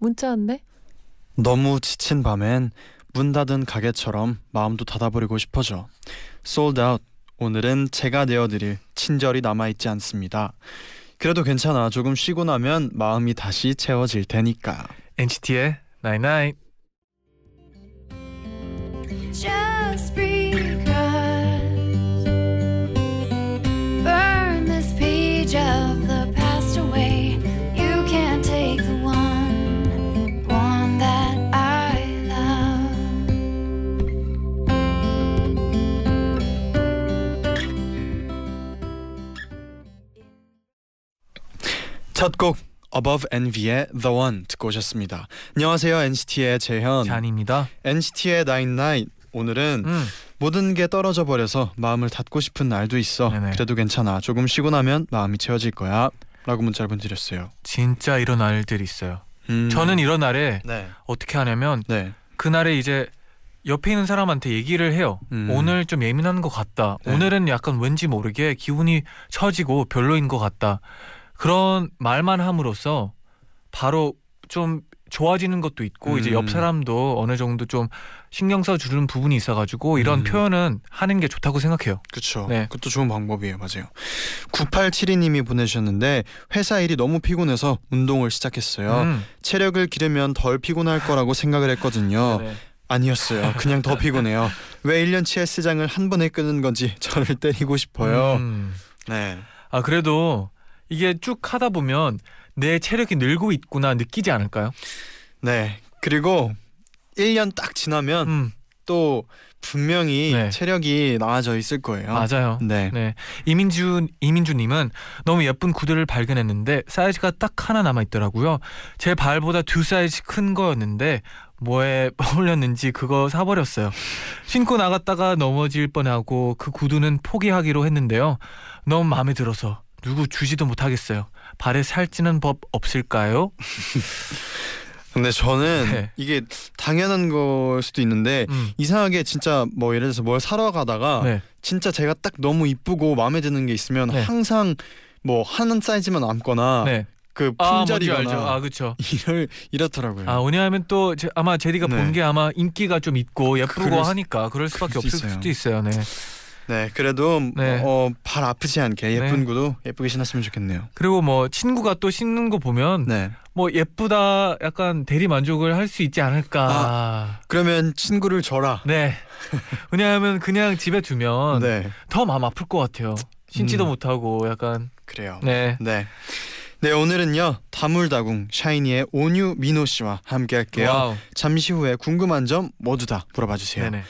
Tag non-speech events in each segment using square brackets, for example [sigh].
문자 왔네. 너무 지친 밤엔 문 닫은 가게처럼 마음도 닫아버리고 싶어져. Sold out. 오늘은 제가 내어드릴 친절이 남아있지 않습니다. 그래도 괜찮아. 조금 쉬고 나면 마음이 다시 채워질 테니까. NCT의 Night Night. Just because burn this page of 첫곡 Above Envy의 The One 듣고 오셨습니다. 안녕하세요. NCT의 재현. 잔입니다. NCT의 Nine Night. 오늘은 음. 모든 게 떨어져 버려서 마음을 닫고 싶은 날도 있어. 네네. 그래도 괜찮아. 조금 쉬고 나면 마음이 채워질 거야. 라고 문자를 보내드렸어요. 진짜 이런 날들이 있어요. 음. 저는 이런 날에 네. 어떻게 하냐면 네. 그날에 이제 옆에 있는 사람한테 얘기를 해요. 음. 오늘 좀 예민한 것 같다. 네. 오늘은 약간 왠지 모르게 기분이 처지고 별로인 것 같다. 그런 말만 함으로써 바로 좀 좋아지는 것도 있고 이제 옆 음. 사람도 어느 정도 좀 신경 써 주는 부분이 있어가지고 이런 음. 표현은 하는 게 좋다고 생각해요. 그렇죠. 네. 그것도 좋은 방법이에요. 맞아요. 9872님이 보내주셨는데 회사 일이 너무 피곤해서 운동을 시작했어요. 음. 체력을 기르면 덜 피곤할 거라고 생각을 했거든요. 네네. [laughs] 아니었어요. 그냥 더 피곤해요. 왜 1년치 헬스장을 한 번에 끄는 건지 저를 [laughs] 때리고 싶어요. 음. 네. 아 그래도 이게 쭉 하다 보면 내 체력이 늘고 있구나 느끼지 않을까요? 네. 그리고 1년 딱 지나면 음, 또 분명히 네. 체력이 나아져 있을 거예요. 맞아요. 네. 네, 이민주 이민주님은 너무 예쁜 구두를 발견했는데 사이즈가 딱 하나 남아 있더라고요. 제 발보다 두 사이즈 큰 거였는데 뭐에 [laughs] 어울렸는지 그거 사버렸어요. 신고 나갔다가 넘어질 뻔하고 그 구두는 포기하기로 했는데요. 너무 마음에 들어서 누구 주지도 못하겠어요. 발에 살찌는 법 없을까요? [laughs] 근데 저는 네. 이게 당연한 걸 수도 있는데 음, 이상하게 진짜 뭐 예를 들어서 뭘 사러 가다가 네, 진짜 제가 딱 너무 이쁘고 마음에 드는 게 있으면 네. 항상 뭐 하는 사이즈만 남거나 네. 그 아. 품절이거나 아, 그렇죠. 이럴 이렇더라고요. 아 왜냐하면 또 제, 아마 제디가 네. 본게 아마 인기가 좀 있고 예쁘고 그럴 수- 하니까 그럴 수밖에 그럴 수 없을 있어요. 수도 있어요. 네. 네, 그래도 네. 어, 발 아프지 않게 예쁜 네. 구두 예쁘게 신었으면 좋겠네요. 그리고 뭐 친구가 또 신는 거 보면 네. 뭐 예쁘다 약간 대리 만족을 할 수 있지 않을까. 그러면 친구를 줘라. 네. 왜냐하면 그냥 집에 두면 네, 더 마음 아플 것 같아요. 신지도 음. 못하고 약간 그래요. 네. 네. 네, 오늘은요 다물다궁 샤이니의 온유 민호 씨와 함께 할게요. wow. 잠시 후에 궁금한 점 모두 다 물어봐 주세요. 네네.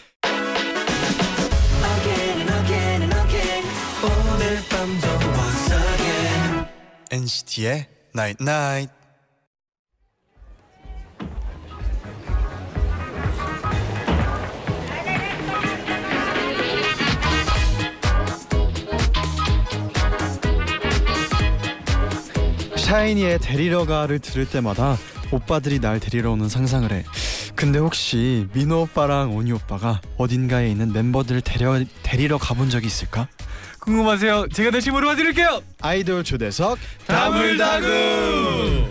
NCT의 Night Night. 샤이니의 데리러 가를 들을 때마다 오빠들이 날 데리러 오는 상상을 해. 근데 혹시 민호 오빠랑 오니 오빠가 어딘가에 있는 멤버들을 데려, 데리러 가본 적이 있을까? 궁금하세요? 제가 다시 물어봐 드릴게요. 아이돌 초대석 다물다궁.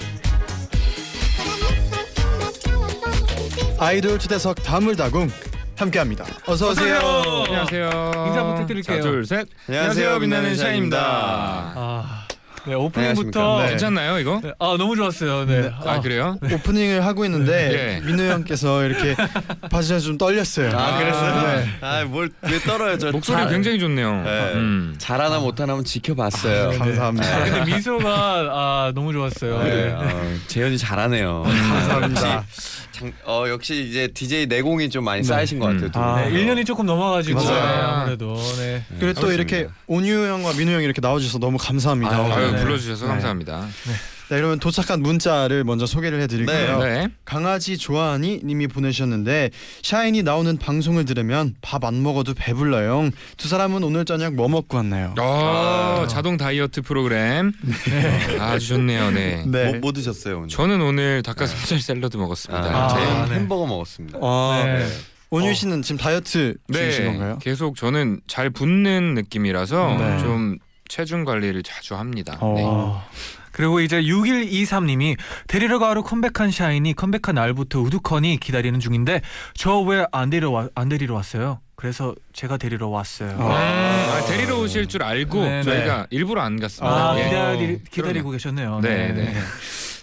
아이돌 초대석 다물다궁 함께합니다. 어서 오세요. 어서 오세요. 안녕하세요. 인사 부탁드릴게요. 자, 둘, 셋. 안녕하세요, 빛나는 샤인입니다. 아. 네, 오프닝부터 안녕하십니까. 네. 괜찮나요, 이거? 네, 아, 너무 좋았어요. 네. 아, 그래요? 오프닝을 하고 있는데 예. 민호 형께서 이렇게 [laughs] 봐주셔서 좀 떨렸어요. 아, 그랬어요? 네. 아, 뭘 왜 떨어요? 저 목소리 잘- 굉장히 좋네요. 네. 음. 잘하나 못하나 한번 지켜봤어요. 감사합니다. 아, 근데 미소가 아, 너무 좋았어요. 네, 네. 어, 재현이 잘하네요. 감사합니다. 장, 어, 역시 이제 DJ 내공이 좀 많이 쌓이신 것 같아요. 음. 두 아. 네, 분. 1년이 조금 넘어가지고 맞아요. 네, 아무래도 네. 네, 그리고 또. 이렇게 온유 형과 민호 형이 이렇게 나와주셔서 너무 감사합니다. 아유, 아유, 네. 불러주셔서 네. 감사합니다. 네, 그러면 도착한 문자를 먼저 소개를 해드릴게요. 네. 강아지 좋아하니 님이 보내셨는데 샤인이 나오는 방송을 들으면 밥 안 먹어도 배불러요. 두 사람은 오늘 저녁 뭐 먹고 왔나요? 어, 자동 다이어트 프로그램. 아주 좋네요. 네. 네. 뭐, 뭐 드셨어요 오늘? 저는 오늘 닭가슴살 샐러드 먹었습니다. 아, 아, 저희는 네. 햄버거 먹었습니다. 아, 네. 온유 씨는 지금 다이어트 중이신 건가요? 네. 계속 저는 잘 붙는 느낌이라서 네. 좀 체중 관리를 자주 합니다. 어. 네. 어. 그리고 이제 6123님이 데리러 가로 컴백한 샤인이 컴백한 날부터 우두커니 기다리는 중인데 저 왜 안 데리러 와, 안 데리러 왔어요? 그래서 제가 데리러 왔어요. 어. 음, 아, 데리러 오실 줄 알고 네, 저희가 일부러 안 갔습니다. 아, 예. 기다리, 기다리 고 계셨네요. 네, 네.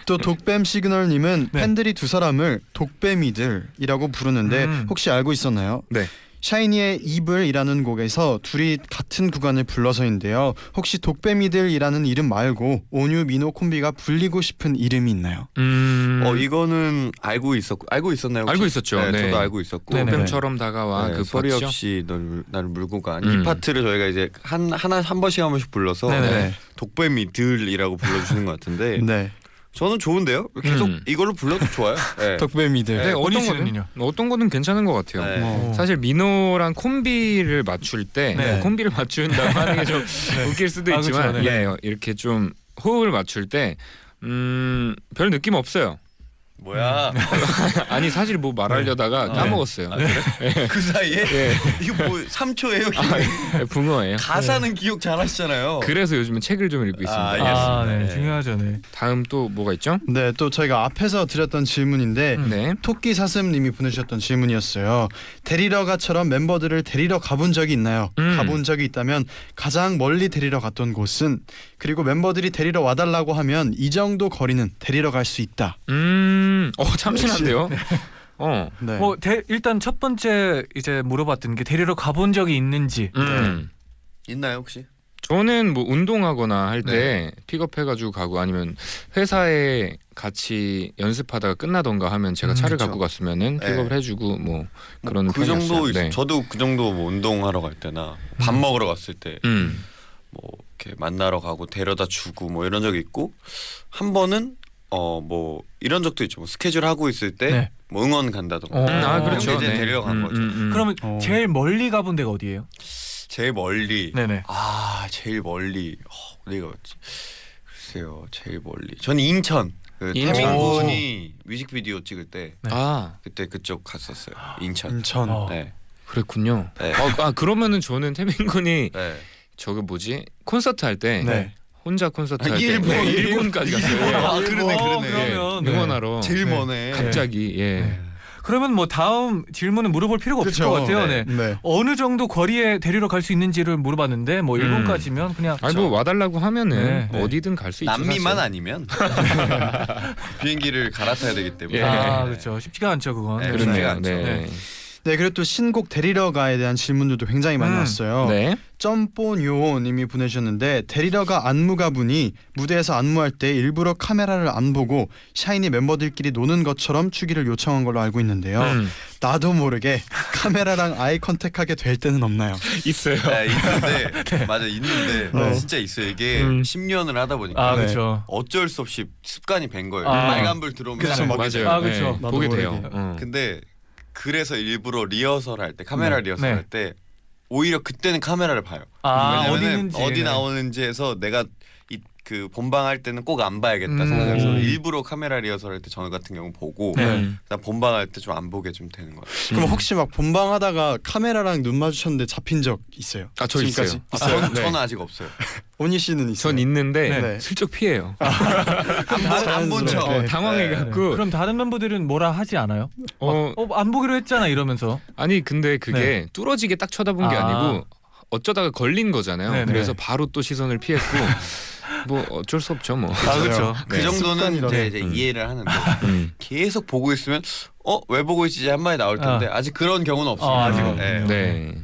또 독뱀 시그널님은 네. 팬들이 두 사람을 독뱀이들이라고 부르는데 음. 혹시 알고 있었나요? 네. 샤이니의 Evil이라는 곡에서 둘이 같은 구간을 불러서인데요. 혹시 독뱀이들이라는 이름 말고 온유 민호 콤비가 불리고 싶은 이름이 있나요? 음, 어 이거는 알고 있었고 알고 있었나요? 혹시? 알고 있었죠. 네, 네. 저도 알고 있었고. 네네. 뱀처럼 다가와 네, 그 소리? 없이 널 나를 물고 간이 음. 파트를 저희가 이제 한 하나 한 번씩 한 번씩 불러서 네네. 독뱀이들이라고 불러주시는 것 같은데 [laughs] 네. 저는 좋은데요. 계속 음. 이걸로 불러도 좋아요. [laughs] 네. 독뱀이들. 네, 원희 어떤? 거는 어떤 거는 괜찮은 것 같아요. 네. 어. 사실 민호랑 콤비를 맞출 때 네. 콤비를 맞춘다고 [laughs] 하는 게 좀 웃길 수도 아, 있지만 그렇죠. 네. 예 이렇게 좀 호흡을 맞출 때 음, 별 느낌 없어요. 뭐야? [laughs] 아니 사실 뭐 말하려다가 네. 까먹었어요. [laughs] 그 사이에 예, 이거 뭐 3초예요. 아, 붕어예요. 가사는 기억 잘하시잖아요. 그래서 요즘은 책을 좀 읽고 있습니다. 아, 아, 알겠습니다. 네. 네. 중요하죠. 네. 다음 또 뭐가 있죠? 네, 또 저희가 앞에서 드렸던 질문인데 음. 네. 토끼 사슴님이 보내주셨던 질문이었어요. 데리러 가처럼 멤버들을 데리러 가본 적이 있나요? 음. 가본 적이 있다면 가장 멀리 데리러 갔던 곳은 그리고 멤버들이 데리러 와달라고 하면 이 정도 거리는 데리러 갈 수 있다. 음, 어 참신한데요. [laughs] 어, 네. 뭐 대, 일단 첫 번째 이제 물어봤던 게 데리러 가본 적이 있는지. 음. 있나요 혹시? 저는 뭐 운동하거나 할때 네. 픽업해가지고 가고 아니면 회사에 같이 연습하다가 끝나던가 하면 제가 음, 차를 그쵸. 갖고 갔으면은 네. 픽업을 해주고 뭐 그런 그 정도 편이었어요. 있, 네. 저도 그 정도 뭐 운동하러 갈 때나 밥 먹으러 갔을 때뭐 음. 이렇게 만나러 가고 데려다 주고 뭐 이런 적이 있고 한 번은 어 뭐 이런 적도 있죠. 뭐 스케줄 하고 있을 때 네. 뭐 응원 간다던가. 어. 음, 아 어, 그렇죠. 이제 데리러 간 거죠. 그러면 어. 제일 멀리 가본 데가 어디예요? 제일 멀리. 네네. 아 제일 멀리 어, 어디가 갔지? 글쎄요 제일 멀리. 전 인천. 그 인천. 태민군이 뮤직비디오 찍을 때 네. 아 그때 그쪽 갔었어요. 인천. 인천. 어. 네. 그랬군요. 네. 어, 아 그러면은 저는 [laughs] 태민군이 네. 저거 뭐지 콘서트 할때 네. 혼자 콘서트 아, 할때 일본, 네, 일본. 일본까지 갔어요. 아, 그러네, 어, 그러네. 그러면 예, 네. 응원하러 제일 네. 머네. 갑자기 예. 네. 그러면 뭐 다음 질문은 물어볼 필요가 없을. 것 같아요. 네. 네. 어느 정도 거리에 데리러 갈 수 있는지를 물어봤는데 뭐 음. 일본까지면 그냥 아니 뭐 와달라고 하면은 네. 어디든 갈 수 있죠. 남미만 사실. 아니면 [laughs] 비행기를 갈아타야 되기 때문에. 예. 아 그렇죠 쉽지가 않죠 그건. 네, 그렇네요. 쉽지가 않죠. 네. 네, 그리고 또 신곡 데리러 가에 대한 질문들도 굉장히 많이 음. 왔어요. 네. 점뽀요님이 보내주셨는데 데리러가 안무가분이 무대에서 안무할 때 일부러 카메라를 안 보고 샤이니 멤버들끼리 노는 것처럼 추기를 요청한 걸로 알고 있는데요. 음. 나도 모르게 카메라랑 아이 컨택하게 될 때는 없나요? 있어요. 네, 있는데 [laughs] 맞아 있는데 네. 진짜 있어요. 이게 음. 10년을 하다 보니까 아 네. 그렇죠. 어쩔 수 없이 습관이 된 거예요. 아. 빨간불 들어오면 보게 맞아요. 아, 그렇죠. 네, 보게. 돼요. 어. 근데 그래서 일부러 리허설 할 때 카메라 네. 리허설 네. 할때 오히려 그때는 카메라를 봐요. 아 어디 왜냐면 있는지 어디 네. 나오는지에서 내가 이 그 본방할 때는 꼭 안 봐야겠다 음. 생각해서 음. 일부러 카메라 리허설 할 때 저 같은 경우 보고 네. 음. 그다음 본방할 때 좀 안 보게 좀 되는 거예요. 그럼 혹시 막 본방하다가 카메라랑 눈 마주쳤는데 잡힌 적 있어요? 아, 저 지금까지? 있어요. 아, 있어요? 전, 네. 저는 아직 없어요. [laughs] 온희 씨는 있어요? 전 있는데 네. 슬쩍 피해요. 안본 척. 자연스럽게. 어, 당황해갖고 네. 그럼 다른 멤버들은 뭐라 하지 않아요? 어, 어 안 보기로 했잖아 이러면서. 아니 근데 그게 뚫어지게 딱 쳐다본 게 아. 아. 니고 어쩌다가 걸린 거잖아요. 네네. 그래서 바로 또 시선을 피했고 [laughs] 뭐 어쩔 수 없죠 뭐. 아 그렇죠. 그 네. 정도는 습관이라서. 이제, 이제 음. 이해를 하는데 음. 계속 보고 있으면 어 왜 보고 있지 한 마디 나올 텐데 아. 직 그런 경우는 없습니다. 어, 아직은. 네. 네.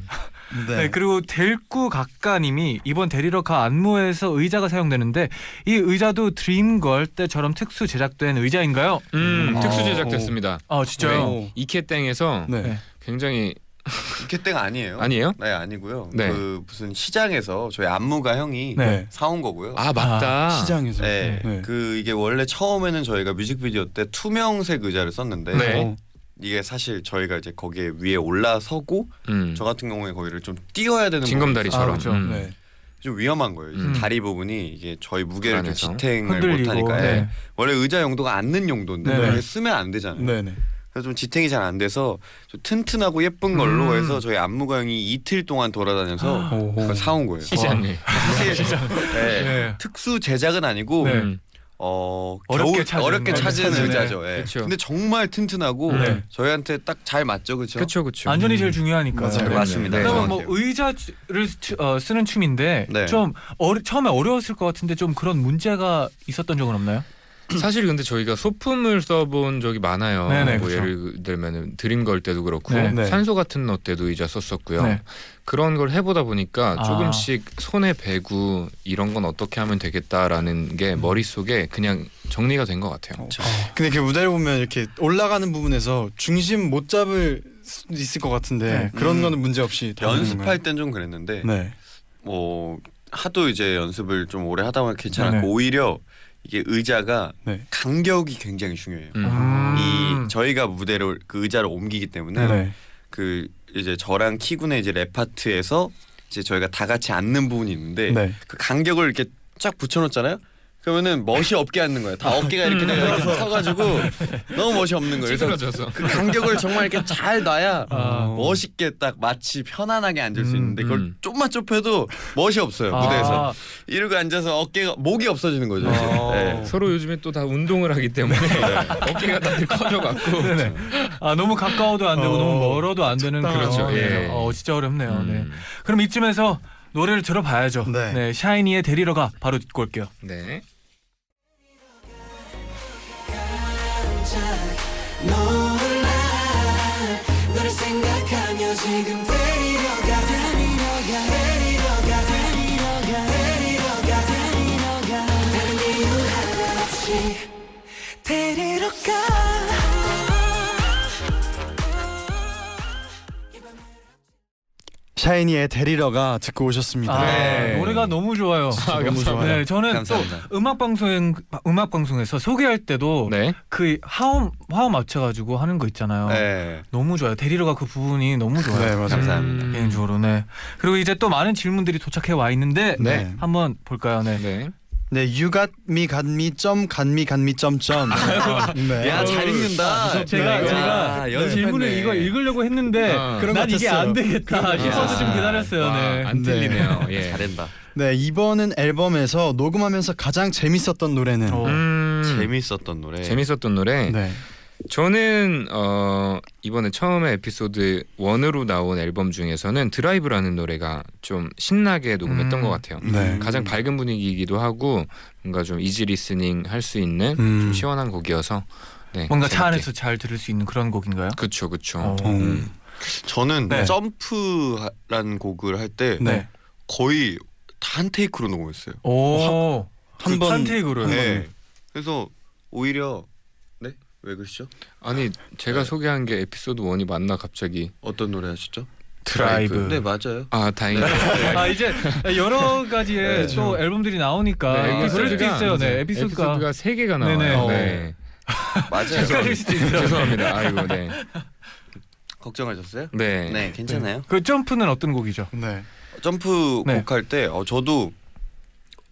네. 그리고 델구 각가님이 이번 데리러 가 안무에서 의자가 사용되는데 이 의자도 드림걸 때처럼 특수 제작된 의자인가요? 음, 음. 특수 어, 제작됐습니다. 아 진짜요? 네. 이케땡에서 네. 네. 굉장히 그렇게 때가 아니에요. 아니에요? 네 아니고요. 네. 그 무슨 시장에서 저희 안무가 형이 네. 사온 거고요. 아 맞다. 시장에서. 네. 네. 그 이게 원래 처음에는 저희가 뮤직비디오 때 투명색 의자를 썼는데 네. 어, 이게 사실 저희가 이제 거기에 위에 올라서고 음. 저 같은 경우에 거기를 좀 띄어야 되는 징검다리처럼. 아, 그렇죠. 음. 네. 부분이 좀 위험한 거예요. 음. 다리 부분이 이게 저희 무게를 좀. 지탱을. 못하니까 네. 예. 원래 의자 용도가 앉는 용도인데 네. 쓰면 안 되잖아요. 네네. 그래서 좀 지탱이 잘 안 돼서 좀 튼튼하고 예쁜 걸로 음. 해서 저희 안무가 형이 이틀 동안 돌아다녀서 오. 그걸 사온 거예요. 시장님. 사실 네. 네. 특수 제작은 아니고 네. 음. 어 어렵게 겨우- 찾은 어렵게 거. 찾은 네. 의자죠. 예. 그쵸. 근데 정말 튼튼하고 네. 저희한테 딱 잘 맞죠, 그렇죠? 그렇죠, 그렇죠. 안전이 제일 중요하니까. 맞아요. 네, 맞습니다. 네. 그러면 뭐. 의자를 치- 어, 쓰는 춤인데 네. 좀 어려, 처음에 어려웠을 것 같은데 좀 그런 문제가 있었던 적은 없나요? [clears throat] 사실 근데 저희가 소품을 써본 적이 많아요. 네네, 뭐 그쵸. 예를 들면은 드림 걸 때도 그렇고 네. 네. 산소 같은 너 때도 의자 썼었고요. 네. 그런 걸 해보다 보니까 아. 조금씩 손에 배고 이런 건 어떻게 하면 되겠다라는 음. 게 머릿속에 그냥 정리가 된 것 같아요. 근데 그 무대를 보면 이렇게 올라가는 부분에서 중심 못 잡을 수도 있을 것 같은데 네. 그런 음. 거는 문제 없이 다 연습할 땐 좀 그랬는데? 네. 뭐 하도 이제 연습을 좀 오래 하다 보면 괜찮았고 네네. 오히려 이게 의자가 네. 간격이 굉장히 중요해요. 음. 음. 이 저희가 무대로 그 의자를 옮기기 때문에 네. 그 이제 저랑 키군의 이제 랩 파트에서 이제 저희가 다 같이 앉는 부분이 있는데 네. 그 간격을 이렇게 쫙 붙여놓잖아요. 그러면은 멋이 없게 앉는 거예요. 다 어깨가 이렇게 내가 이렇게 서가지고 너무 멋이 없는 거예요. 그래서. 그 간격을 정말 이렇게 잘 놔야 아. 멋있게 딱 마치 편안하게 앉을 수 음, 있는데 그걸 음. 좀만 좁혀도 멋이 없어요 무대에서 아, 이러고 앉아서 어깨가 목이 없어지는 거죠. 이제. 어. 네. 서로 요즘에 또 다 운동을 하기 때문에 [laughs] 어깨가 다들 커져갖고 네네. 아 너무 가까워도 안 되고 어, 너무 멀어도 안 되는 그렇죠. 상황이네요. 예. 어 진짜 어렵네요. 네. 음. 그럼 이쯤에서 노래를 들어봐야죠. 네. 샤이니의 데리러 가 바로 듣고 올게요. 네. 놀라 너를 생각하며 지금 샤이니의 데리러가 듣고 오셨습니다. 아, 네. 노래가 너무 좋아요. 너무 좋아요. 네, 저는 감사합니다. 또 음악 방송 음악 방송에서 소개할 때도 네. 그 화음 화음 맞춰 가지고 하는 거 있잖아요. 네. 너무 좋아요. 데리러가 그 부분이 너무 좋아요. 네, 맞아요. 감사합니다. 개인적으로 네. 그리고 이제 또 많은 질문들이 도착해 와 있는데 네. 한번 볼까요? 네. 네. 네, you got me, got me, 점, got me, got me, 점, 점. 네. 야 잘 읽는다. 제가 야, 제가 연습했네. 질문을 이거 읽으려고 했는데 아, 그런 난 것 이게 같았어요. 안 되겠다 싶어서 좀 기다렸어요. 와, 네. 안 들리네요. 예. 잘한다. 네, 이번은 앨범에서 녹음하면서 가장 재밌었던 노래는 어. 음, 재밌었던 노래. 재밌었던 노래. 네. 저는 어 이번에 처음에 에피소드 1으로 나온 앨범 중에서는 드라이브라는 노래가 좀 신나게 녹음했던 음. 것 같아요. 네. 가장 밝은 분위기이기도 하고 뭔가 좀 easy listening 할 수 있는 음. 좀 시원한 곡이어서 네, 뭔가 차 재밌게. 안에서 잘 들을 수 있는 그런 곡인가요? 그쵸 그쵸. 어. 음. 저는 네. 점프라는 곡을 할때 네. 거의 다 한 take로 녹음했어요. 오. 한 그 번- 한 take로요. 네. 그래서 오히려 네? 왜 그러시죠? 아니 제가 네. 소개한 게 에피소드 1이 맞나 갑자기 어떤 노래 하시죠? 드라이브. 네 맞아요. 아 다행이다. 아 이제 여러 가지의 네. 또 앨범들이 나오니까 네, 아, 그럴 수도 있어요. 네, 에피소드가 에피소드가 세 개가 네네. 나와요. 어. 네. 맞아요. 수도 있어요. 죄송합니다. 아이고 네. 걱정하셨어요? 네. 네, 괜찮아요. 그 점프는 어떤 곡이죠? 네. 점프 네. 곡할때 어, 저도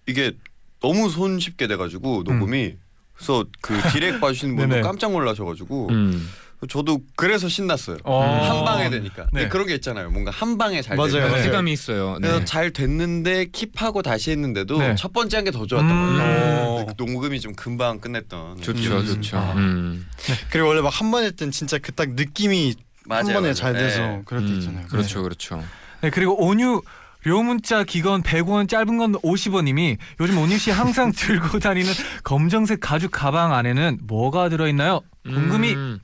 이게 너무 손쉽게 돼가지고 녹음이 그래서 그 디렉 봐주시는 분도 음. [laughs] 네네. 깜짝 놀라셔가지고 음. 저도 그래서 신났어요. 어. 한 방에 되니까. 네. 그런 게 있잖아요. 뭔가 한 방에 잘 맞아요. 되는 거. 네. 있어요. 네. 그래서 잘 됐는데 킵하고 다시 했는데도 네. 첫 번째 한 게 더 좋았던 음. 거예요. 어. 그 녹음이 좀 금방 끝냈던. 좋죠, 음. 좋죠. 아. 음. 그리고 원래 막 한번할땐 진짜 그 딱 느낌이 맞아요, 한 번에 맞아요. 잘 돼서 네. 그럴 때 음, 있잖아요. 그렇죠, 그렇죠. 네, 그리고 온유 료문자 기건 100원 짧은 건 50원님이 요즘 온유 씨 항상 [laughs] 들고 다니는 검정색 가죽 가방 안에는 뭐가 들어있나요? 궁금히 음.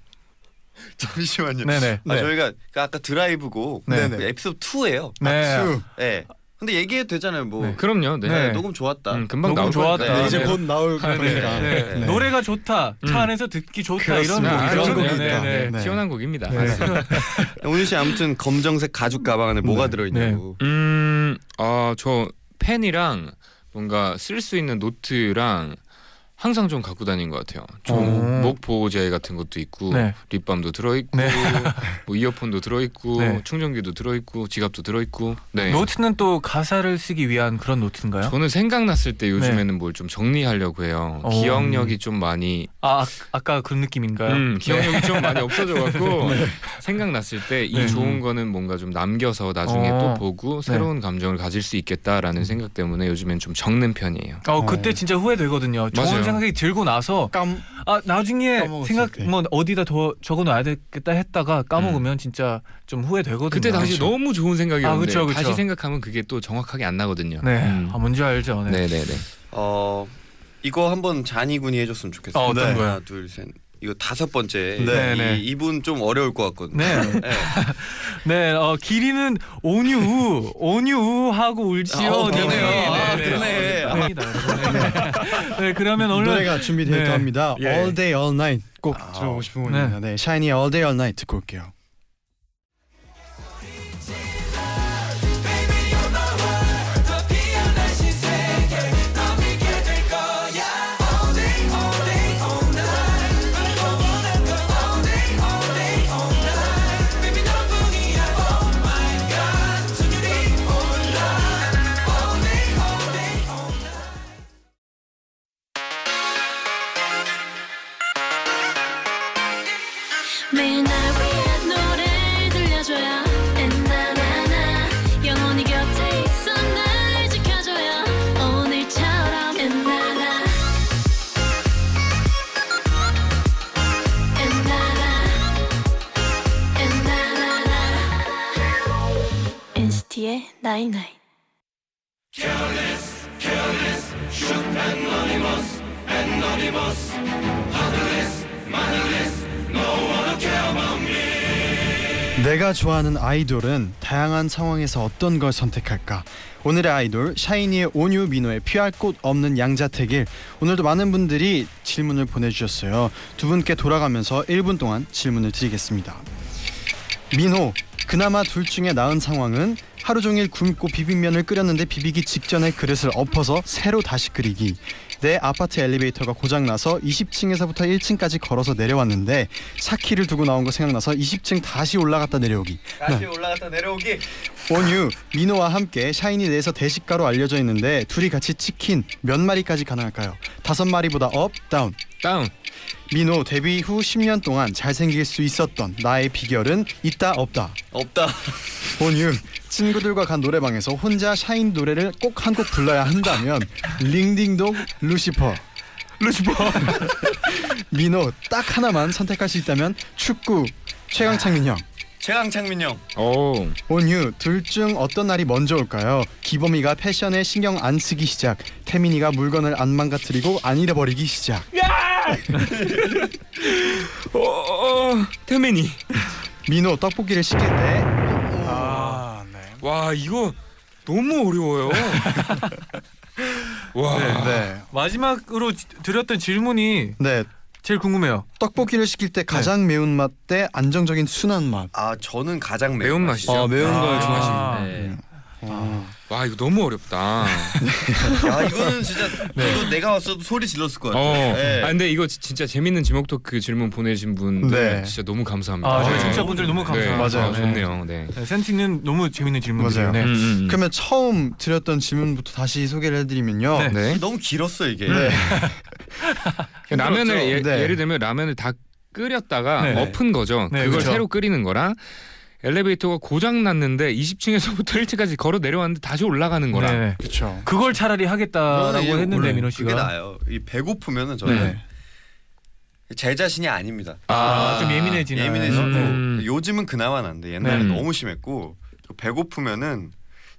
[laughs] 잠시만요. 네네. 아, 네. 저희가 그 아까 드라이브곡 네. 그 에피소드 2예요. 네. 박수. 네. 근데 얘기해도 되잖아요. 뭐 네. 그럼요. 네. 네. 녹음 좋았다. 음, 금방 녹음 나올 좋았다. 거니까요. 네, 이제 네. 곧 나올 아, 네. 거니까. 네. 네. 노래가 좋다. 차 음. 안에서 듣기 좋다 그렇습니다. 이런 아. 네, 네. 네. 시원한 곡입니다. 네. 온유 [laughs] 씨 아무튼 검정색 가죽 가방 안에 뭐가 네. 들어있냐고. 음, 아, 저 펜이랑 뭔가 쓸 수 있는 노트랑 항상 좀 갖고 다니는 것 같아요. 오. 좀 목 보호제 같은 것도 있고 네. 립밤도 들어있고 네. 뭐 이어폰도 들어있고 네. 충전기도 들어있고 지갑도 들어있고. 네. 노트는 또 가사를 쓰기 위한 그런 노트인가요? 저는 생각났을 때 요즘에는 뭘 좀 정리하려고 해요. 오. 기억력이 좀 많이 아, 아 아까 그런 느낌인가요? 음, 기억력이 좀 많이 없어져갖고 [laughs] 생각났을 때이 네. 좋은 거는 뭔가 좀 남겨서 나중에 어. 또 보고 새로운 감정을 가질 수 있겠다라는 생각 때문에 요즘엔 좀 적는 편이에요. 어 그때 진짜 후회되거든요. 맞아요. 생각이 들고 나서 깜 아 나중에 까먹었을 생각 때. 뭐 어디다 더 적어놔야 되겠다 했다가 까먹으면 진짜 좀 후회되거든요. 그때 당시 그렇죠. 너무 좋은 생각이었는데 아, 그쵸, 그쵸. 다시 생각하면 그게 또 정확하게 안 나거든요. 네, 음. 아 뭔지 알죠. 네. 네, 네, 네. 어 이거 한번 잔이 군이 해줬으면 좋겠어요. 어, 어떤 네. 거요? 하나 둘 셋. 이거 다섯 번째. 네, 이, 네. 이분 좀 어려울 것 같거든요. 네. 네. [laughs] 네, 어, 길이는 온유, 온유 하고 울지요. 아, 어, 님이. 그러네. 네, 아, 네. 네, 네. 네, 그러면 오늘 노래가 준비되어 네. 합니다. 예. All Day All Night 꼭 아, 들어보고 싶은 곡입니다. 네, 샤이니 All Day All Night 듣고 올게요. NCT의 Night Night 내가 좋아하는 아이돌은 다양한 상황에서 어떤 걸 선택할까? 오늘의 아이돌 샤이니의 온유 민호의 피할 곳 없는 양자택일 오늘도 많은 분들이 질문을 보내주셨어요. 두 분께 돌아가면서 1분 동안 질문을 드리겠습니다. 민호 그나마 둘 중에 나은 상황은 하루 종일 굶고 비빔면을 끓였는데 비비기 직전에 그릇을 엎어서 새로 다시 끓이기 내 아파트 엘리베이터가 고장나서 20층에서부터 1층까지 걸어서 내려왔는데 차키를 두고 나온 거 생각나서 20층 다시 올라갔다 내려오기 다시 올라갔다 내려오기. 온유 민호와 함께 샤이니 내에서 대식가로 알려져 있는데 둘이 같이 치킨 몇 마리까지 가능할까요? 다섯 마리보다 업 다운 다운. 민호 데뷔 후 10년 동안 잘생길 수 있었던 나의 비결은 있다 없다 없다. 온유 친구들과 간 노래방에서 혼자 샤이니 노래를 꼭 한 곡 불러야 한다면 링딩동 루시퍼 루시퍼 [laughs] 민호 딱 하나만 선택할 수 있다면 축구 최강창민 형 최강 창민 형. 오. 온유 둘 중 어떤 날이 먼저 올까요? 기범이가 패션에 신경 안 쓰기 시작 태민이가 물건을 안 망가뜨리고 안 잃어버리기 시작 어, 어, 태민이. 민호 떡볶이를 시킬 때 아, 네. 와, 이거 너무 어려워요. [laughs] 와. 네. 마지막으로 지- 드렸던 질문이 네 제일 궁금해요. 떡볶이를 시킬 때 가장 매운 맛 대 안정적인 순한 맛 아 저는 가장 매운 매운맛이죠. 아, 매운 걸 좋아하시는- 네. 어. 와, 이거 너무 어렵다. [laughs] 야 이거는 진짜 이거 내가 왔어도 소리 질렀을 것 같아. 어. 네. 아 근데 이거 지- 진짜 재밌는 지목 토크 질문 보내신 분들 네. 진짜 너무 감사합니다. 아, 저희 네. 청취자분들 너무 감사합니다. 맞아요. 아, 좋네요. 네. 네, 센티는 너무 재밌는 질문이에요. 맞아요. 네. 음, 음, 음. 그러면 처음 드렸던 질문부터 다시 소개를 해드리면요 네. 네. 너무 길었어 이게. 네. [laughs] 라면을 [laughs] 예, 네. 예를 들면 라면을 다 끓였다가 네. 엎은 거죠. 네, 그걸 그쵸. 새로 끓이는 거랑 엘리베이터가 고장 났는데 20층에서부터 1층까지 [laughs] 걸어 내려왔는데 다시 올라가는 거랑 네. 그렇죠 그걸 차라리 하겠다라고 이게 했는데 원래 민호 그게 씨가 나요. 이 배고프면은 저는 네. 제 자신이 아닙니다. 아, 좀 예민해지는 예민해지고 음. 요즘은 그나마 난데 옛날엔 네. 너무 심했고 배고프면은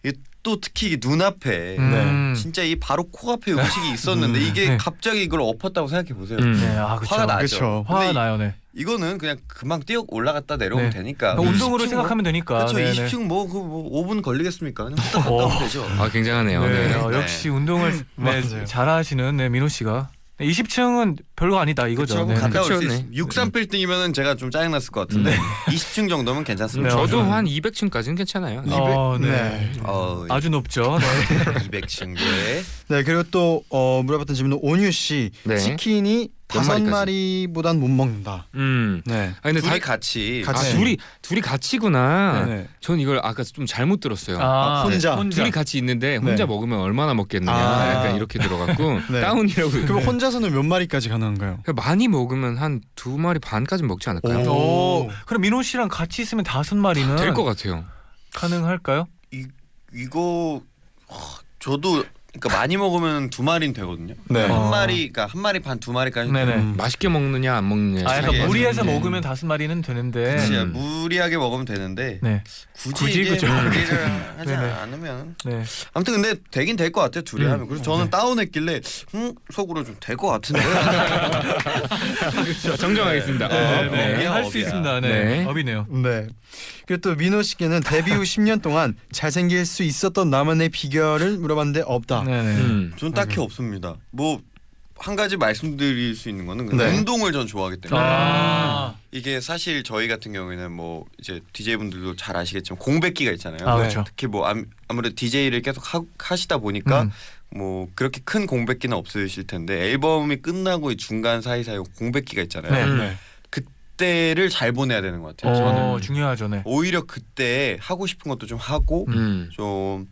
이게 또 특히 이게 눈앞에 음. 진짜 이 바로 코앞에 음식이 있었는데 이게 네. 갑자기 이걸 엎었다고 생각해 보세요. 음. 네, 아, 그쵸. 화가 나죠. 그쵸. 화가 나요, 네. 이거는 그냥 금방 뛰어 올라갔다 내려오면 네. 되니까 그러니까 운동으로 20층 생각하면 되니까. 그렇죠. 네네. 20층 뭐, 그 뭐 5분 걸리겠습니까? 그냥 후딱 갔다 어. 오면 되죠. 아 굉장하네요. 네, 네. 어, 네. 역시 운동을 네. 잘하시는 네, 민호 씨가 20층은 별거 아니다 이거죠. 그렇죠. 네. 수있 네. 63 빌딩이면은 제가 좀 짜증 났을 것 같은데 [laughs] 20층 정도면 괜찮습니다. 네, 저도 어, 한 200층까지는 괜찮아요. 네. 어, 네. 네. 어, 아주 높죠. 네. 200층 네. [laughs] 네 그리고 또 어, 물어봤던 질문은 온유 씨 네. 치킨이 몇 다섯 마리까지? 마리보단 못 먹는다. 음. 네. 아 근데 둘이 다 같이 아, 같이. 둘이 둘이 같이구나. 네. 전 이걸 아까 좀 잘못 들었어요. 아, 혼자. 둘이 같이 있는데 혼자 네. 먹으면 얼마나 먹겠느냐. 아. 약간 이렇게 들어갔고 네. 다운이라고. 그럼 네. 혼자서는 몇 마리까지 가능한가요? 그러니까 많이 먹으면 한 두 마리 반까지 먹지 않을까요? 오. 오, 그럼 민호 씨랑 같이 있으면 다섯 마리는 될 것 같아요. 가능할까요? 이거 어, 저도 그러니까 많이 먹으면 두 마리는 되거든요. 네. 한 어. 마리, 그러니까 한 마리 반 두 마리까지. 네네. 음. 맛있게 먹느냐 안 먹느냐. 아, 약간 예, 무리해서 네. 먹으면 다섯 마리는 되는데. 그치, 음. 무리하게 먹으면 되는데 네, 굳이, 굳이 이게 그죠. 무리를 [laughs] 하지 네네. 않으면 네. 아무튼 근데 되긴 될 것 같아요 둘이 음. 하면 그래서 저는 다운했길래 음 속으로 좀 될 것 같은데 [laughs] 정정하겠습니다. 네, 어, 네. 네. 할 수. 있습니다. 네. 네. 업이네요. 네. 그리고 또 민호 씨께는 데뷔 후 10년 동안 잘생길 수 있었던 나만의 비결을 물어봤는데 없다. 네, 네. 음. 전 딱히 없습니다 뭐 한 가지 말씀드릴 수 있는 거는 네. 운동을 전 좋아하기 때문에 아, 이게 사실 저희 같은 경우에는 뭐 이제 DJ 분들도 잘 아시겠지만 공백기가 있잖아요. 아 네. 그렇죠. 특히 뭐 암- 아무래도 DJ를 계속 하, 하시다 보니까 음. 뭐 그렇게 큰 공백기는 없으실 텐데 앨범이 끝나고 이 중간 사이사이 공백기가 있잖아요. 네. 음. 네. 그때를 잘 보내야 되는 것 같아요. 저는 어, 중요하죠. 네. 오히려 그때 하고 싶은 것도 좀 하고 음. 좀,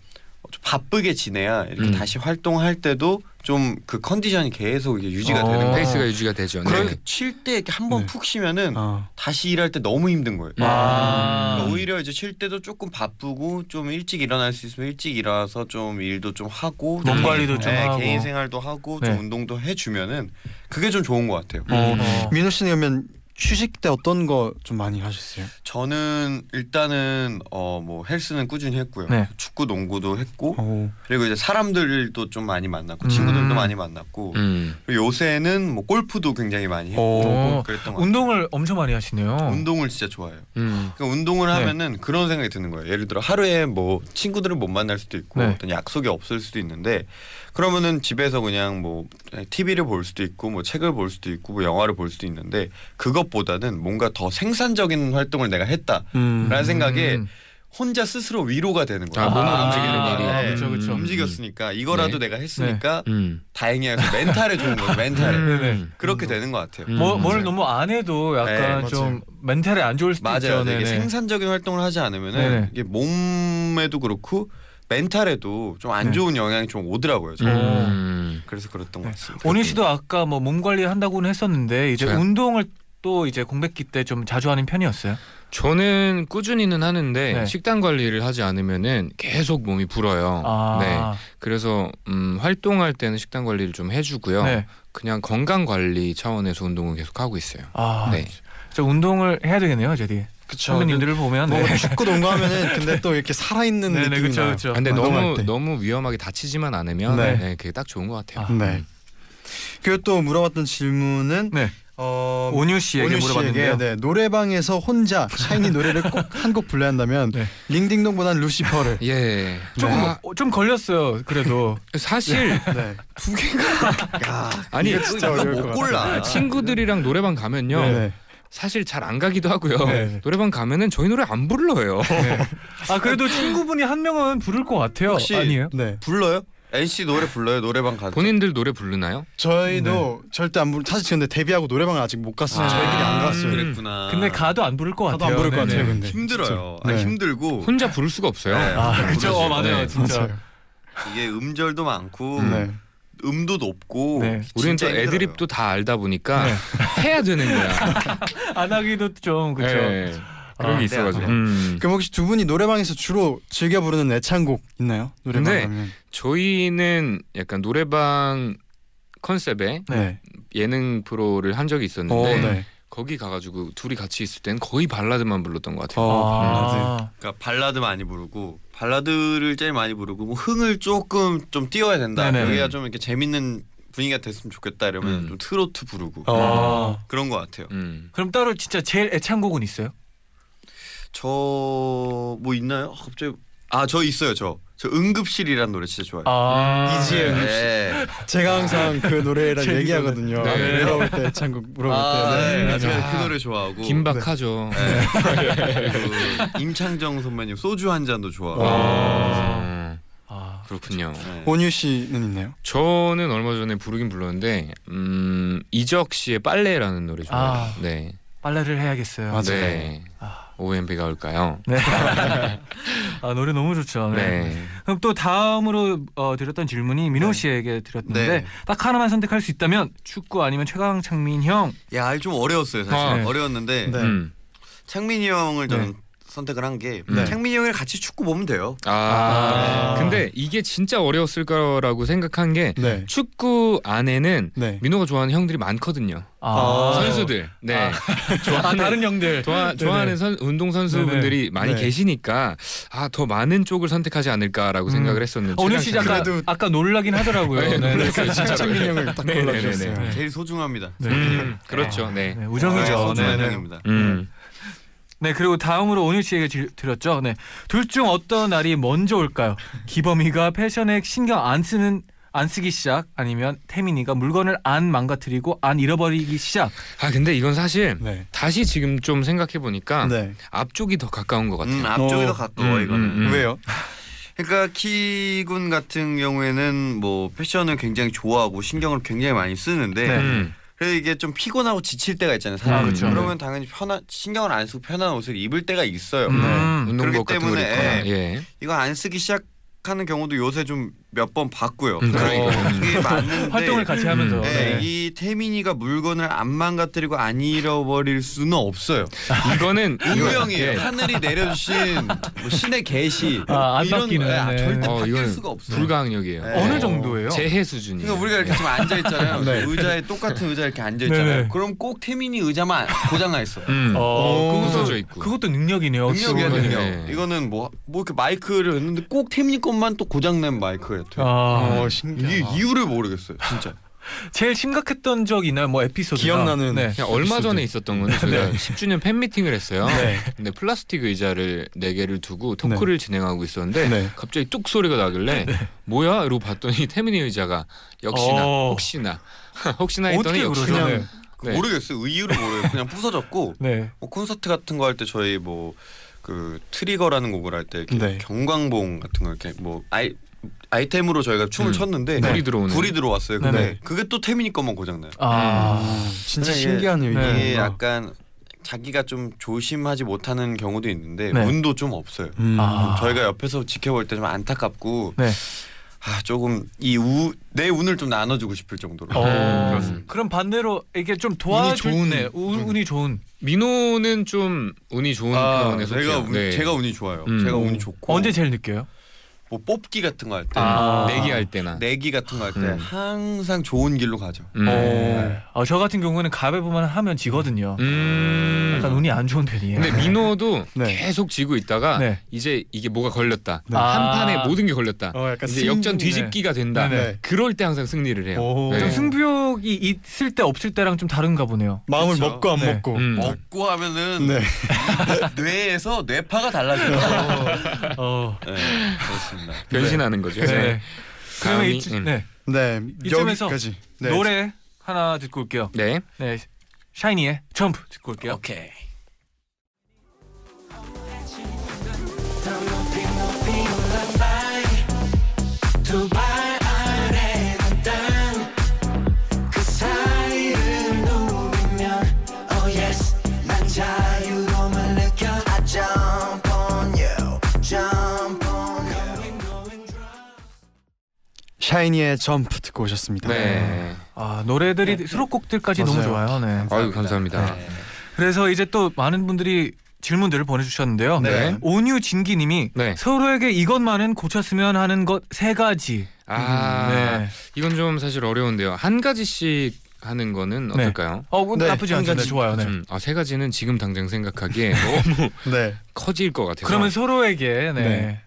좀 바쁘게 지내야 이렇게 음. 다시 활동할 때도 좀 그 컨디션이 계속 이게 유지가 어. 되는 거예요. 페이스가 유지가 되죠. 네. 그렇게 쉴 때 이렇게 한번 네. 푹 쉬면은 아. 다시 일할 때 너무 힘든 거예요. 아. 그러니까 오히려 이제 쉴 때도 조금 바쁘고 좀 일찍 일어날 수 있으면 일찍 일어나서 좀 일도 좀 하고 몸 관리도 좀 네, 하고. 개인 생활도 하고 네. 좀 운동도 해주면은 그게 좀 좋은 것 같아요. 음. 어. 민호 씨는 그러면 휴식 때 어떤 거 좀 많이 하셨어요? 저는 일단은 어 뭐 헬스는 꾸준히 했고요. 네. 축구, 농구도 했고 오. 그리고 이제 사람들도 좀 많이 만났고 음. 친구들도 많이 만났고 음. 요새는 뭐 골프도 굉장히 많이 했고 오. 그랬던 것 같아요. 운동을 엄청 많이 하시네요. 운동을 진짜 좋아해요. 음. 그러니까 운동을 네. 하면은 그런 생각이 드는 거예요. 예를 들어 하루에 뭐 친구들을 못 만날 수도 있고 네. 어떤 약속이 없을 수도 있는데 그러면은 집에서 그냥 뭐 TV를 볼 수도 있고 뭐 책을 볼 수도 있고 뭐 영화를 볼 수도 있는데 그것보다는 뭔가 더 생산적인 활동을 내가 했다라는 음. 생각에 음. 혼자 스스로 위로가 되는 거예요. 아, 몸을 아, 움직이는 일이. 아, 그쵸, 그쵸. 움직였으니까 이거라도 내가 했으니까 음. 다행이야. 멘탈에 좋은 거예요. 멘탈에 네, 네. 음. 그렇게 되는 것 같아요. 음. 뭐, 뭘 맞아요. 너무 안 해도 약간 네, 좀 멘탈에 안 좋을 수도 맞아요. 있죠. 이게 네네. 생산적인 활동을 하지 않으면은 네네. 이게 몸에도 그렇고 멘탈에도 좀안 네. 좋은 영향이 좀 오더라고요. 저는. 음. 그래서 그랬던 네. 것 같습니다. 원희 씨도 아까 뭐 몸 관리 한다고는 했었는데 이제 저요? 운동을 또 이제 공백기 때 좀 자주 하는 편이었어요. 저는 꾸준히는 하는데 네. 식단 관리를 하지 않으면은 계속 몸이 불어요. 아, 네. 그래서 음, 활동할 때는 식단 관리를 좀 해주고요. 네. 그냥 건강 관리 차원에서 운동을 계속 하고 있어요. 아, 네. 저 운동을 해야 되겠네요, 저디. 그쵸. 선배님들을 보면. 뭐 네. 축구 농구하면은 [laughs] 근데 또 이렇게 살아있는 네네, 느낌이 그쵸, 나요. 그쵸. 아, 근데 너무 때. 너무 위험하게 다치지만 않으면 네. 네. 그게 딱 좋은 것 같아요. 아. 네. 그리고 또 물어봤던 질문은 네. 어, 온유 씨에게 온유 물어봤는데요. 씨에게 네, 노래방에서 혼자 샤이니 노래를 [laughs] 꼭 한 곡 불러야 한다면 네. 링딩동보단 루시퍼를 예. 조금 아, 어, 좀 걸렸어요. 그래도 [laughs] 사실 네. 두 개가 아니 이거 진짜 못것 골라. 친구들이랑 노래방 가면요. 네. 사실 잘 안 가기도 하고요. 네. 노래방 가면은 저희 노래 안 불러요. 아 그래도 친구분이 한 명은 부를 것 같아요. 혹시- 아니에요? 네. 불러요? NC 노래 불러요? 노래방 가서. 본인들 노래 부르나요? 저희도 절대 안 부르. 사실 근데 데뷔하고 노래방을 아직 못 갔어요. 아, 저희끼리 안 갔어요. 그랬구나. 근데 가도 안 부를 것 가도 같아요. 안 부를 것 네네. 같아요. 근데 힘들어요. 아, 네. 힘들고 혼자 부를 수가 없어요. 네. 아 그죠. 어, 맞아요, 네. 진짜. 맞아요. 이게 음절도 많고 네. 음도 높고 네. 우리는 또. 애드립도 다 알다 보니까 네. [laughs] 해야 되는 거야. [laughs] 안 하기도 좀 그렇죠. 네. 그런 아, 게 있어가지고. 네. 음. 그럼 혹시 두 분이 노래방에서 주로 즐겨 부르는 애창곡 있나요? 노래방 근데 가면. 저희는 약간 노래방 컨셉의 네. 예능 프로를 한 적이 어, 있었는데 네. 거기 가가지고 둘이 같이 있을 땐 거의 발라드만 불렀던 것 같아요. 어, 발라드. 아, 그러니까 발라드 많이 부르고 발라드를 제일 많이 부르고 뭐 흥을 조금 좀 띄워야 된다. 네네. 여기가 좀 이렇게 재밌는 분위기가 됐으면 좋겠다 이러면 음. 좀 트로트 부르고 어. 그런 것 같아요. 음. 그럼 따로 진짜 제일 애창곡은 있어요? 저 뭐 있나요? 아, 갑자기 아 저 있어요 저. 저 응급실이라는 노래 진짜 좋아요. 아, 이지혜 네. 제가 항상 그 노래랑. 얘기하거든요. 네. 물어볼 때 창국 물어볼 아, 때. 네. 네. 제가 아. 그 노래 좋아하고 긴박하죠. 네. 그리고 임창정 선배님 소주 한 잔도 좋아하고. 아, 아, 그렇군요. 네. 온유 씨는 있나요? 저는 얼마 전에 부르긴 불렀는데 음, 이적 씨의 빨래라는 노래 좋아해요. 아. 네. 빨래를 해야겠어요. 맞아요. OMB가 올까요? 네. [laughs] 아 노래 너무 좋죠. 네. 네. 그럼 또 다음으로 어, 드렸던 질문이 민호 네. 씨에게 드렸는데 네. 딱 하나만 선택할 수 있다면 축구 아니면 최강 창민 형. 야, 좀 어려웠어요 사실. 아. 네. 어려웠는데 네. 음. 창민이 형을 저는 네. 선택을 한 게 네. 창민이 형이랑 같이 축구 보면 돼요. 아, 아. 근데 이게 진짜 어려웠을 거라고 생각한 게 네. 축구 안에는 네. 민호가 좋아하는 형들이 많거든요. 아, 선수들. 네. 아, [laughs] 다른 형들. 좋아, 좋아하는 선, 운동 선수분들이 많이 네. 계시니까 아 더 많은 쪽을 선택하지 않을까라고 음. 생각을 했었는데 오늘 씨 최강창민. 아까 그래도- 아까 놀라긴 하더라고요. 네, 네, 네. 놀랐어요, 진짜로. 창민 형을 딱 네, 골라주셨어요. 네, 네, 네. 제일 소중합니다. 네. 음, 그렇죠. 네. 네, 아, 우정이죠. 소중한 네, 네. 형입니다. 음. 네 그리고 다음으로 온유 씨에게 질- 드렸죠. 네. 둘 중 어떤 날이 먼저 올까요? 기범이가 패션에 신경 안 쓰는 안 쓰기 시작 아니면 태민이가 물건을 안 망가뜨리고 안 잃어버리기 시작. 아 근데 이건 사실 네. 다시 지금 좀 생각해 보니까 네. 앞쪽이 더 가까운 것 같아요. 음, 앞쪽이 어. 더 가까워 음, 이거는. 음, 음. 왜요? 그러니까 키군 같은 경우에는 뭐 패션을 굉장히 좋아하고 신경을 굉장히 많이 쓰는데 네. 음. 그래서 이게 좀 피곤하고 지칠 때가 있잖아요. 사람이. 아, 그렇죠. 그러면 당연히 편한 신경을 안 쓰고 편한 옷을 입을 때가 있어요. 음. 음. 운동복 그렇기 같은 거 때문에, 입거나 예. 이거 안 쓰기 시작 하는 경우도 요새 좀 몇 번 봤고요. 음, 그러니까요. 그게 맞는데 활동을 같이 하면서. 음. 네, 네. 이 태민이가 물건을 안 망가뜨리고 안 잃어버릴 수는 없어요. 이거는 [laughs] 운명이에요. 예. 하늘이 내려주신 뭐 신의 계시 아, 안 이런 바뀌는, 거, 아, 네. 절대 어, 바뀔 이건 수가 없어요. 불가항력이에요. 네. 어느 정도예요? 재해 수준이. 그러니까 우리가 이렇게 지금 앉아 있잖아요. 네. 의자에 똑같은 의자에 이렇게 앉아 있잖아요. 네네. 그럼 꼭 태민이 의자만 고장 나 있어. 음. 어, 오. 그것도 부서져 있고. 그것도 능력이네요. 능력이야. 능력. 네. 이거는 뭐뭐 이렇게 마이크를 했는데 꼭 태민이 것만 또 고장 난 마이크가 돼요. 아, 어, 신기하다. 이게 이유를 모르겠어요, 진짜. [laughs] 제일 심각했던 적 있나요? 뭐 에피소드 기억나는 네. 그냥 얼마 전에 있었던 건데 [laughs] 저희가 10주년 팬 미팅을 했어요. 네. 근데 플라스틱 의자를 네 개를 두고 토크를 진행하고 있었는데 네. 갑자기 뚝 소리가 나길래 뭐야? 이러고 봤더니 태민이 의자가 역시나 어. 혹시나 [laughs] 혹시나 했더니 어떻게 역시 그러죠? 그냥 네. 네. 모르겠어요. 이유를 모르겠어요. 그냥 부서졌고 네. 뭐 콘서트 같은 거 할 때 저희 뭐 그 트리거라는 곡을 할 때 이렇게 네. 경광봉 같은 거 이렇게 뭐 아이 아이템으로 저희가 춤을 음. 췄는데 불이 들어오는 불이 들어왔어요. 근데 네네. 그게 또 태민이 것만 고장 나요. 아, 진짜 근데 이게- 신기하네요. 이게. 네. 이게 약간 자기가 좀 조심하지 못하는 경우도 있는데 네. 운도 좀 없어요. 음. 아. 저희가 옆에서 지켜볼 때 좀 안타깝고 네. 아 조금 이내 운을 좀 나눠주고 싶을 정도로. 어, 음. 그럼 반대로 이게 좀 도와줄 좋은 네, 운, 운이 좋은 민호는 좀 운이 좋은 아, 편에 속해요. 제가 운, 네. 제가 운이 좋아요. 음. 제가 운이 좋고 언제 제일 느껴요? 뭐 뽑기 같은 거 할 때, 아, 아. 내기 할 때나. 내기 같은 거 할 때 음. 항상 좋은 길로 가죠. 음. 어, 아, 저 같은 경우에는 가위바위보만 하면 지거든요. 음. 약간 운이 안 좋은 편이에요. 근데 민호도 [laughs] 네. 계속 지고 있다가 네. 이제 이게 뭐가 걸렸다. 네. 한 아. 판에 모든 게 걸렸다. 어, 약간 이제 승- 역전 뒤집기가 된다. 네네. 네. 그럴 때 항상 승리를 해요. 오. 네. 좀 승부욕이 있을 때 없을 때랑 좀 다른가 보네요. 마음을 그쵸. 먹고 안 네. 먹고. 음. 먹고 하면은 네. [laughs] 뇌에서 뇌파가 달라져요. 어, 네, 그렇습니다. [laughs] 변신하는 거죠. 네. 그러면 다음이, 이, 음. 네. 네. 이쯤에서 여기까지. 네. 노래 하나 듣고 올게요. 네. 네, 샤이니의 점프 듣고 올게요. 오케이. 샤이니의 점프 듣고 오셨습니다. 네. 아 노래들이 수록곡들까지 너무 맞아요. 좋아요. 네. 아유 감사합니다. 네. 그래서 이제 또 많은 분들이 질문들을 보내주셨는데요. 네. 온유 진기님이 네. 서로에게 이것만은 고쳤으면 하는 것 세 가지. 아 네. 이건 좀 사실 어려운데요. 한 가지씩 하는 거는 네. 어떨까요? 어뭐 네, 나쁘지 한 않습니다. 가지. 좋아요. 네. 음, 아, 세 가지는 지금 당장 생각하기에 너무 [laughs] 네. 커질 것 같아서. 그러면 서로에게 네. 네.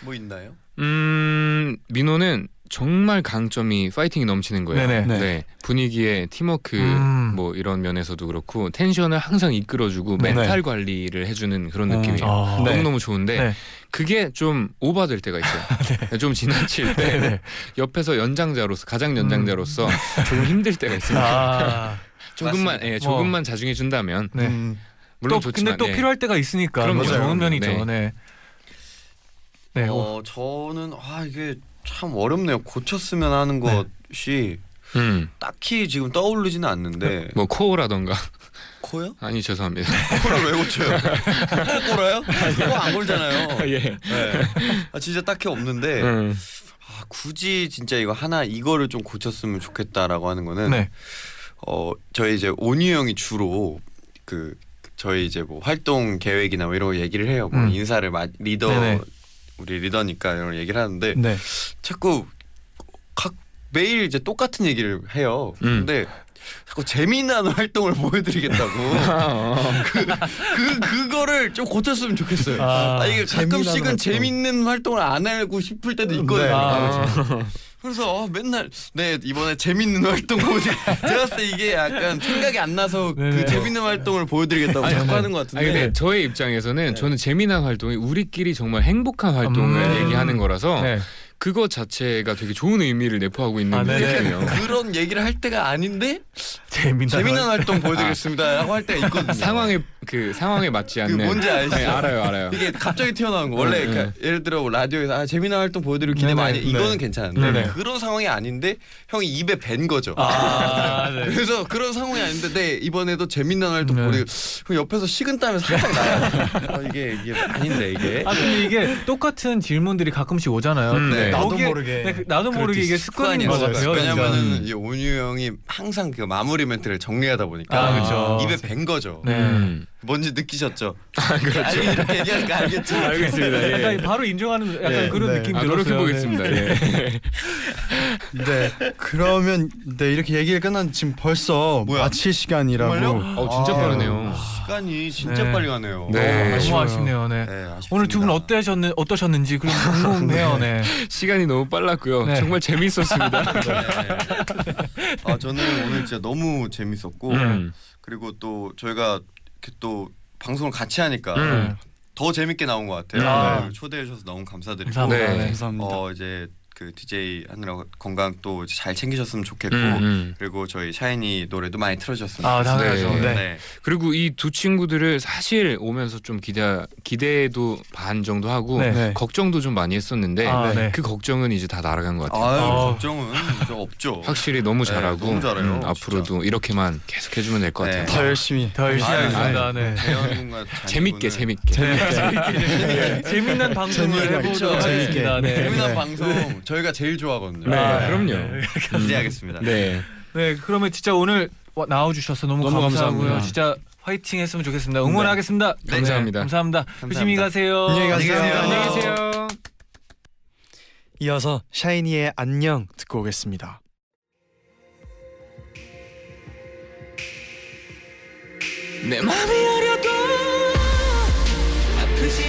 뭐 있나요? 음 민호는 정말 강점이 파이팅이 넘치는 거예요. 네네. 네. 네. 분위기에 팀워크 음. 뭐 이런 면에서도 그렇고 텐션을 항상 이끌어주고 네. 멘탈 관리를 해주는 그런 어. 느낌이에요. 아, 네. 너무 너무 좋은데 네. 그게 좀 오버될 때가 있어요. [laughs] 좀 지나칠 [laughs] 때 네. 옆에서 연장자로서 가장 연장자로서 [laughs] 조금 힘들 때가 있어요. 아, 조금만 예, 조금만 자중해 준다면 네. 음. 물론 또 좋지만 근데 또 예. 필요할 때가 있으니까 그럼요. 그건 좋은 면이죠. 네. 네. 어 저는 아 이게 참 어렵네요. 고쳤으면 하는 네. 것이 음, 딱히 지금 떠오르지는 않는데 뭐 코어라던가 코요? [laughs] 아니 죄송합니다. 코를 왜 고쳐요? 코 골아요? 코안 골잖아요. 예. 네. 아 진짜 딱히 없는데 음. 아, 굳이 진짜 이거 하나 이거를 좀 고쳤으면 좋겠다라고 하는 거는 네. 어 저희 이제 온유 형이 주로 그 저희 이제 뭐 활동 계획이나 뭐 이런 거 얘기를 해요. 뭐 음. 인사를 마, 리더 네네. 우리 리더니까 이런 거 얘기를 하는데 네. 자꾸 각 매일 이제 똑같은 얘기를 해요. 음. 근데 자꾸 재미난 [laughs] 활동을 보여드리겠다고 [laughs] 그, 그 그거를 좀 고쳤으면 좋겠어요. 아, 아, 이게 가끔씩은. 재밌는 활동을 안 하고 싶을 때도 있거든요. 네. 아, 그래서 어, 맨날 네 이번에 재밌는 활동 보여드 [laughs] 제가 봤을 때 이게 약간 생각이 안 나서 네네. 그 재밌는 활동을 보여드리겠다고 아니, 자꾸 하는 것 아니 같은데 근데 저의 입장에서는 저는 재미난 활동이 우리끼리 정말 행복한 활동을 음. 얘기하는 거라서 네. 그거 자체가 되게 좋은 의미를 내포하고 있는 아, 네네. 느낌이에요. [laughs] 그런 얘기를 할 때가 아닌데. 재밌는 활동 보여드리겠습니다라고 할 때가 있거든요. [laughs] 상황에 그 상황에 맞지 그 않는 뭔지 알죠? 네, 알아요, 알아요. 이게 갑자기 튀어나온 거 원래 응, 그러니까 예를 들어 뭐 라디오에서 아, 재미난 활동 보여드릴 기대 네네, 많이 네. 이거는 괜찮은데. 그런 상황이 아닌데 형이 입에 밴 거죠. 아, [laughs] 네. 그래서 그런 상황이 아닌데 네 이번에도 재밌는 활동 네. 보여드리 옆에서 식은땀이 살짝 나요. 아, 이게 이게 아닌데 이게 아 근데 이게 똑같은 질문들이 가끔씩 오잖아요. 음, 근데 네. 나도 거기에- 모르게. 네, 그- 나도 모르게 이게 습관인 것. 같아요. 왜냐면은 이 온유 형이 항상 그 마무리 멘트를 정리하다 보니까 아, 그쵸. 입에 밴 거죠. 네. 음. 뭔지 느끼셨죠? 아, 그렇죠. 이렇게 얘기하니까 알겠죠. 알겠습니다. 예. 약간 바로 인정하는 약간 네. 그런 네. 느낌 아, 들었어요. 노력해 보겠습니다. 예. [laughs] 네. 그러면 네 이렇게 얘기가 끝난 지금 벌써 뭐야? 마칠 시간이라고. 정말요? 어 진짜 아, 빠르네요. 시간이 진짜 네. 빨리 가네요. 네. 네. 너무. 아쉽네요. 네. 네. 오늘 두 분 어떠셨는 어떠셨는지 그럼 궁금해요. [laughs] 네. 시간이 너무 빨랐고요. 네. 정말 재밌었습니다. [laughs] 네. 아 저는 오늘 진짜 너무 재밌었고 음. 그리고 또 저희가 또 방송을 같이 하니까 음. 더 재밌게 나온 것 같아요. 아. 오늘 초대해 주셔서 너무 감사드리고 감사합니다. 네. 네. 감사합니다. 어 이제 그 DJ 하느라 건강 또 잘 챙기셨으면 좋겠고 음, 음. 그리고 저희 샤이니 노래도 많이 틀어주셨으면 아, 좋겠어요. 당연하죠. 네. 네. 그리고 이 두 친구들을 사실 오면서 좀 기대 기대도 반 정도 하고 네. 네. 걱정도 좀 많이 했었는데 아, 네. 그 걱정은 이제 다 날아간 것 같아요. 아유 어. 걱정은 저 없죠. 확실히 너무 네, 잘하고 너무 잘해요, 음, 앞으로도 이렇게만 계속 해주면 될것 네. 같아요. 더 열심히. 더 열심히 하겠습니다. 네. 재밌게 재밌게. 재밌게 재밌는 방송을 재미있게, 해보도록 그렇죠. 하겠습니다. 네. 재미난 네. 방송 저희가 제일 좋아하거든요. 네, 아, 그럼요. 네. [laughs] 기대하겠습니다. 네. 네, 그러면 진짜 오늘 와- 나와주셔서 너무, 너무 감사하고요. 감사합니다. 진짜 화이팅 했으면 좋겠습니다. 응원하겠습니다. 네. 감사합니다. 감사합니다. 조심히 가세요. 안녕히 가세요. 안녕히 계세요. 이어서 샤이니의 안녕 듣고 오겠습니다. 내 맘이 어려도 아프지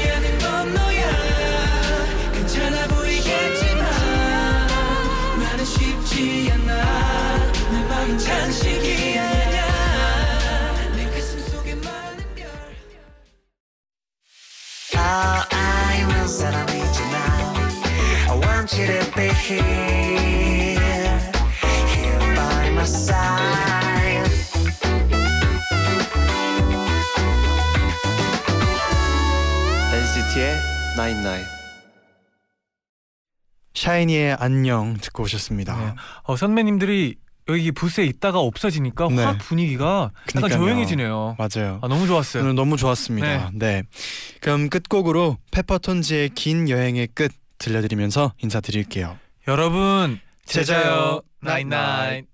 샤이니의 안녕 듣고 오셨습니다. 네. 어, 선배님들이 여기 부스에 있다가 없어지니까 네. 확 분위기가 약간 그니까요. 조용해지네요. 맞아요. 아, 너무 좋았어요. 오늘 너무 좋았습니다. 네. 그럼 끝곡으로 페퍼톤즈의 긴 여행의 끝 들려드리면서 인사드릴게요. 여러분 제자요, 나인나인.